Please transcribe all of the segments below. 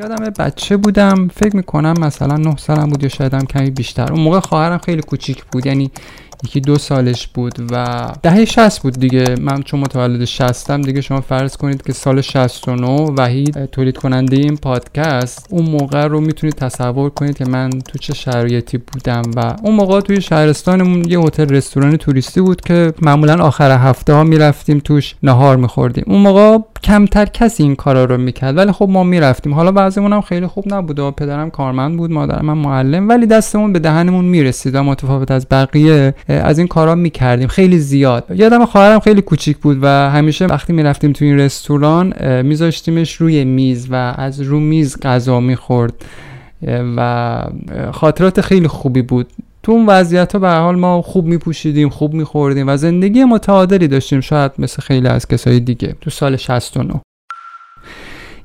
یادم بچه بودم فکر می‌کنم مثلا 9 سالم بود یا شاید هم کمی بیشتر. اون موقع خواهرم خیلی کوچیک بود یعنی یکی دو سالش بود و دهه 60 بود دیگه. من چون متولد 60 دیگه شما فرض کنید که سال 69 وحید تولید کننده این پادکست اون موقع رو می‌تونید تصور کنید که من تو چه شرایطی بودم و اون موقع توی شهرستانمون یه هتل رستوران توریستی بود که معمولا آخر هفته ها می‌رفتیم توش نهار میخوردیم. اون موقع کمتر کسی این کارا رو می‌کرد ولی خب ما می‌رفتیم. حالا بعضیمون هم خیلی خوب نبود و پدرم کارمند بود مادرم معلم ولی دستمون به دهنمون می‌رسید و متفاوت از بقیه از این کارا می‌کردیم. خیلی زیاد. یادم خواهرم خیلی کوچیک بود و همیشه وقتی می‌رفتیم تو این رستوران میذاشتیمش روی میز و از رو میز غذا می‌خورد. و خاطرات خیلی خوبی بود. تو اون وضعیت ها به حال ما خوب میپوشیدیم خوب میخوردیم و زندگی متعادلی داشتیم. شاید مثل خیلی از کسای دیگه تو سال 69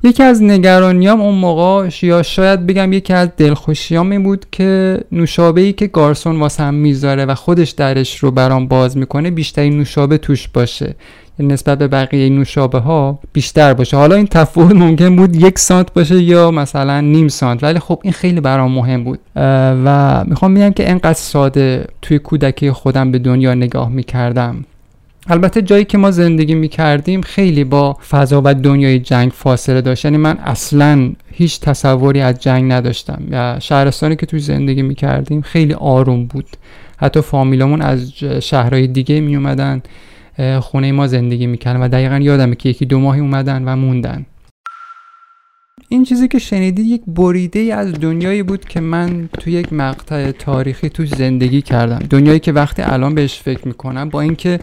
یکی از نگرانیام اون موقع یا شاید بگم یکی از دلخوشیام این بود که نوشابه ای که گارسون واسم می‌ذاره و خودش درش رو برام باز می‌کنه بیشترین نوشابه توش باشه. یعنی نسبت به بقیه نوشابه ها بیشتر باشه. حالا این تفاوت ممکن بود یک سانت باشه یا مثلا نیم سانت ولی خب این خیلی برام مهم بود. و می‌خوام بگم که انقدر ساده توی کودکی خودم به دنیا نگاه می‌کردم. البته جایی که ما زندگی می کردیم خیلی با فضا و دنیای جنگ فاصله داشت. یعنی من اصلا هیچ تصوری از جنگ نداشتم. یا شهرستانی که توی زندگی می کردیم خیلی آروم بود. حتی فامیلامون از شهرهای دیگه می اومدن خونه ما زندگی می‌کردن و دقیقا یادمه که یکی دو ماهی اومدن و موندن. این چیزی که شنیدی یک بریده از دنیایی بود که من تو یک مقطع تاریخی توش زندگی کردم. دنیایی که وقتی الان بهش فکر می‌کنم با اینکه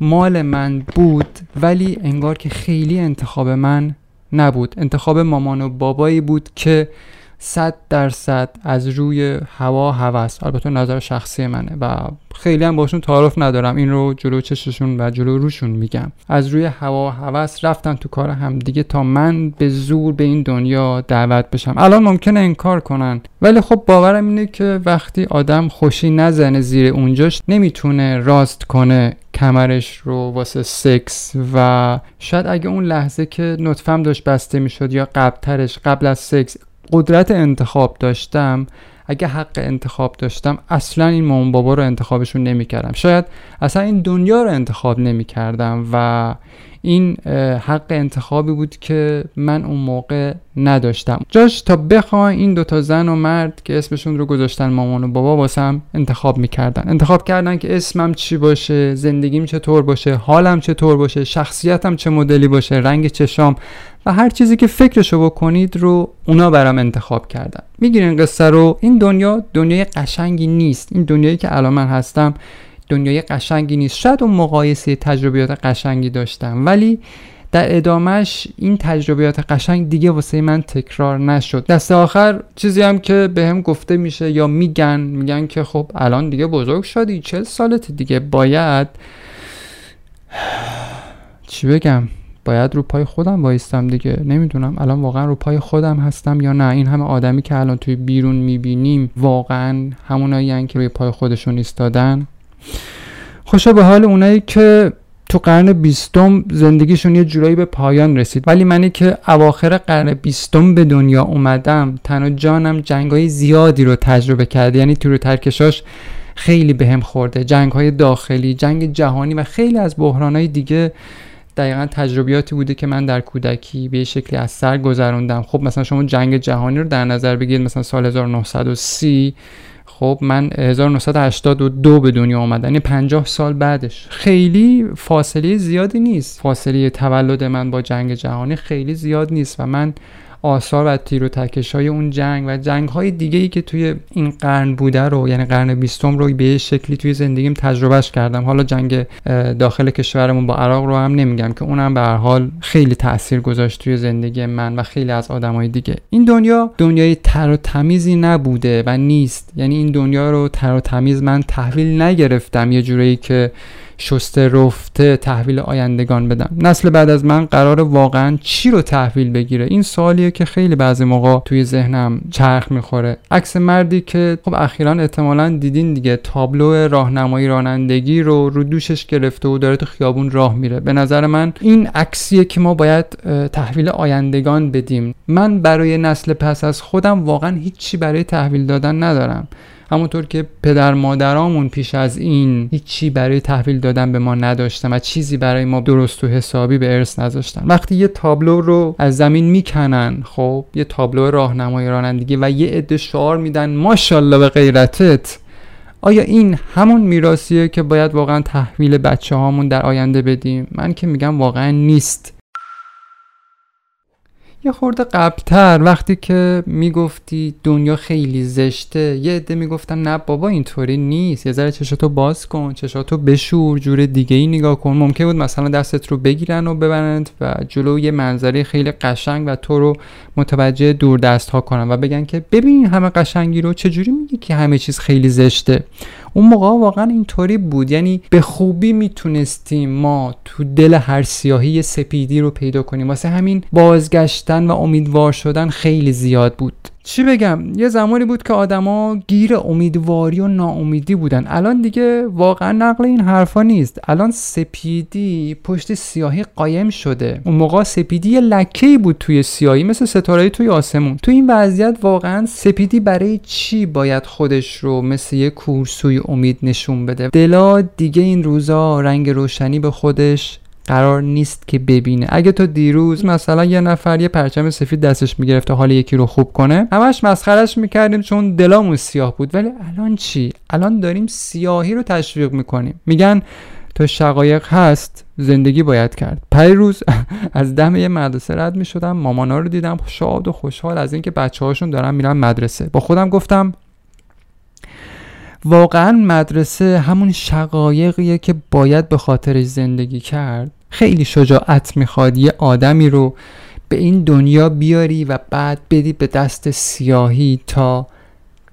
مال من بود ولی انگار که خیلی انتخاب من نبود. انتخاب مامان و بابایی بود که صد درصد از روی هوا هوس. البته نظر شخصی منه و خیلی هم باشون تعارف ندارم. این رو جلو چششون و جلو روشون میگم. از روی هوا هوس رفتن تو کار هم دیگه تا من به زور به این دنیا دعوت بشم. الان ممکنه انکار کنن. ولی خب باورم اینه که وقتی آدم خوشی نزنه زیر اونجاش نمی‌تونه راست کنه کمرش رو واسه سکس و شاید اگه اون لحظه که نطفم داشت بسته می‌شد یا قبلترش قبل از سکس قدرت انتخاب داشتم اگه حق انتخاب داشتم اصلا این مامان بابا رو انتخابشون نمی‌کردم. شاید اصلا این دنیا رو انتخاب نمی‌کردم و این حق انتخابی بود که من اون موقع نداشتم. جاش تا بخواه این دوتا زن و مرد که اسمشون رو گذاشتن مامان و بابا واسم انتخاب می‌کردن. انتخاب کردن که اسمم چی باشه زندگیم چطور باشه حالم چطور باشه شخصیتم چه مدلی باشه رنگ چشام و هر چیزی که فکرشو بکنید رو اونا برام انتخاب کردن. می‌گیرین قصه رو. این دنیا دنیای قشنگی نیست. این دنیایی که الان من هستم دنیای قشنگی نیست. شاید اون مقایسه تجربیات قشنگی داشتم ولی در ادامهش این تجربیات قشنگ دیگه واسه من تکرار نشد. دست آخر چیزی هم که به هم گفته میشه یا میگن میگن که خب الان دیگه بزرگ شدی چل سالت دیگه. باید چی بگم؟ باید رو پای خودم وایستم دیگه. نمی‌دونم الان واقعا رو پای خودم هستم یا نه. این همه آدمی که الان توی بیرون می‌بینیم واقعا همونایی که روی پای خودشون ایستادن. خوشا به حال اونایی که تو قرن بیستم زندگیشون یه جورایی به پایان رسید. ولی منی که اواخر قرن بیستم به دنیا اومدم تنها جانم جنگای زیادی رو تجربه کرده یعنی تو رو ترکشاش خیلی بهم به خورده. جنگ های داخلی جنگ جهانی و خیلی از بحران های دیگه دقیقا تجربیاتی بوده که من در کودکی به شکلی از سر گذروندم. خب مثلا شما جنگ جهانی رو در نظر بگیرید مثلا سال 1930 خب من 1982 به دنیا آمدن یعنی 50 سال بعدش. خیلی فاصله زیادی نیست. فاصله تولد من با جنگ جهانی خیلی زیاد نیست و من آثار و تیر و تکش های اون جنگ و جنگ های دیگه ای که توی این قرن بوده رو یعنی قرن بیستم رو به شکلی توی زندگیم تجربهش کردم. حالا جنگ داخل کشورمون با عراق رو هم نمیگم که اونم به هر حال خیلی تاثیر گذاشت توی زندگی من و خیلی از آدمای دیگه. این دنیا دنیای تر و تمیزی نبوده و نیست. یعنی این دنیا رو تر و تمیز من تحویل نگرفتم. یه جورایی که شسته رفته تحویل آیندگان بدم نسل بعد از من قرار واقعا چی رو تحویل بگیره؟ این سوالیه که خیلی بعضی موقع توی ذهنم چرخ می‌خوره. عکس مردی که خب اخیرا احتمالا دیدین دیگه تابلو راهنمایی رانندگی رو رو دوشش گرفته و داره تو خیابون راه میره. به نظر من این عکسیه که ما باید تحویل آیندگان بدیم. من برای نسل پس از خودم واقعا هیچی برای تحویل دادن ندارم. همونطور که پدر مادرامون پیش از این هیچی برای تحویل دادن به ما نداشتن و چیزی برای ما درست و حسابی به ارث نذاشتن. وقتی یه تابلو رو از زمین می‌کنن خب یه تابلو راهنمای رانندگی و یه عده شعار میدن ماشاءالله به غیرتت. آیا این همون میراثیه که باید واقعا تحویل بچه هامون در آینده بدیم؟ من که میگم واقعا نیست. یه خورده قبلتر وقتی که می‌گفتی دنیا خیلی زشته یه عده می‌گفتن نه بابا اینطوری نیست یه ذره چشاتو باز کن چشاتو بشور جور دیگه ای نگاه کن. ممکن بود مثلا دستت رو بگیرن و ببرند و جلو یه منظره خیلی قشنگ و تو رو متوجه دور دست ها کنن و بگن که ببین همه قشنگی رو چجوری میگی که همه چیز خیلی زشته. اون موقع واقعا اینطوری بود. یعنی به خوبی می‌تونستیم ما تو دل هر سیاهی سپیدی رو پیدا کنیم. واسه همین بازگشتن و امیدوار شدن خیلی زیاد بود. چی بگم؟ یه زمانی بود که آدما گیر امیدواری و ناامیدی بودن. الان دیگه واقعا نقل این حرفا نیست. الان سپیدی پشت سیاهی قایم شده. اون موقع سپیدی یه بود توی سیاهی مثل ستاره توی آسمون. تو این وضعیت واقعا سپیدی برای چی باید خودش رو مثل یه کورسوی امید نشون بده؟ دلا دیگه این روزا رنگ روشنی به خودش قرار نیست که ببینه. اگه تو دیروز مثلا یه نفر یه پرچم سفید دستش می‌گرفته حال یکی رو خوب کنه همش مسخرش می‌کردیم چون دلامون سیاه بود. ولی الان چی؟ الان داریم سیاهی رو تشویق می‌کنیم. میگن تو شقایق هست زندگی باید کرد. پری روز از دم یه مدرسه رد می شدم مامانا رو دیدم شاد و خوشحال از اینکه بچه هاشون دارن میرن مدرسه. با خودم گفتم واقعا مدرسه همون شقایقیه که باید به خاطرش زندگی کرد. خیلی شجاعت می‌خواد یه آدمی رو به این دنیا بیاری و بعد بدی به دست سیاهی تا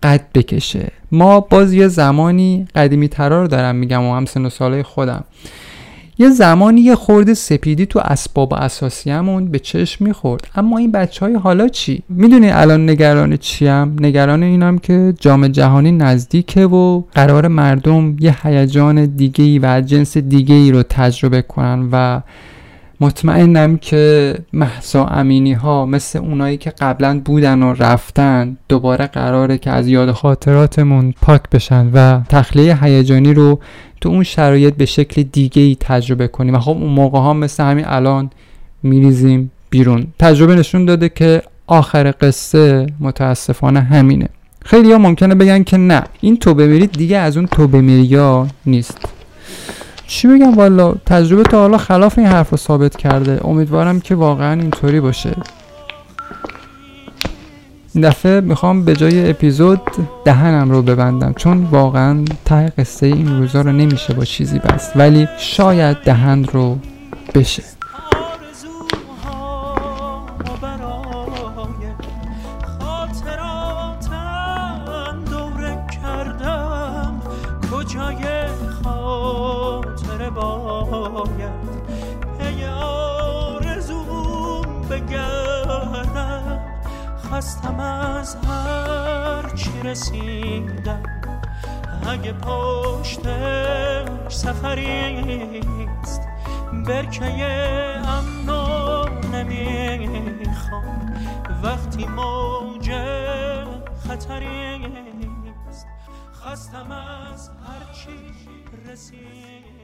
قد بکشه. ما باز یه زمانی قدیمی ترا رو دارم میگم و هم سن و سالای خودم. یه زمانی یه خورده سپیدی تو اسباب اساسیمون به چشم می‌خورد اما این بچه های حالا چی؟ می‌دونی الان نگران چیم؟ نگران اینم که جام جهانی نزدیکه و قرار مردم یه هیجان دیگه و جنس دیگه ای رو تجربه کنن و مطمئنم که محسا امینی ها مثل اونایی که قبلا بودن و رفتن دوباره قراره که از یاد خاطراتمون پاک بشن و تخلیه هیجانی رو تو اون شرایط به شکل دیگه ای تجربه کنیم. و خب اون موقع ها مثل همین الان میریزیم بیرون. تجربه نشون داده که آخر قصه متاسفانه همینه. خیلی ها ممکنه بگن که نه این تو بمیرید دیگه از اون تو بمیریا نیست. چی بگم؟ والا تجربه تا حالا خلاف این حرف رو ثابت کرده. امیدوارم که واقعا اینطوری باشه. این دفعه می‌خوام به جای اپیزود دهنم رو ببندم چون واقعا ته قصه این روزا رو نمیشه با چیزی بست. ولی شاید دهن رو بشه. خستم از هر چی رسیدم. اگه پشتش سفریست برکه امنو نمی‌خوام. وقتی موج خطریست خستم از هر چی رسید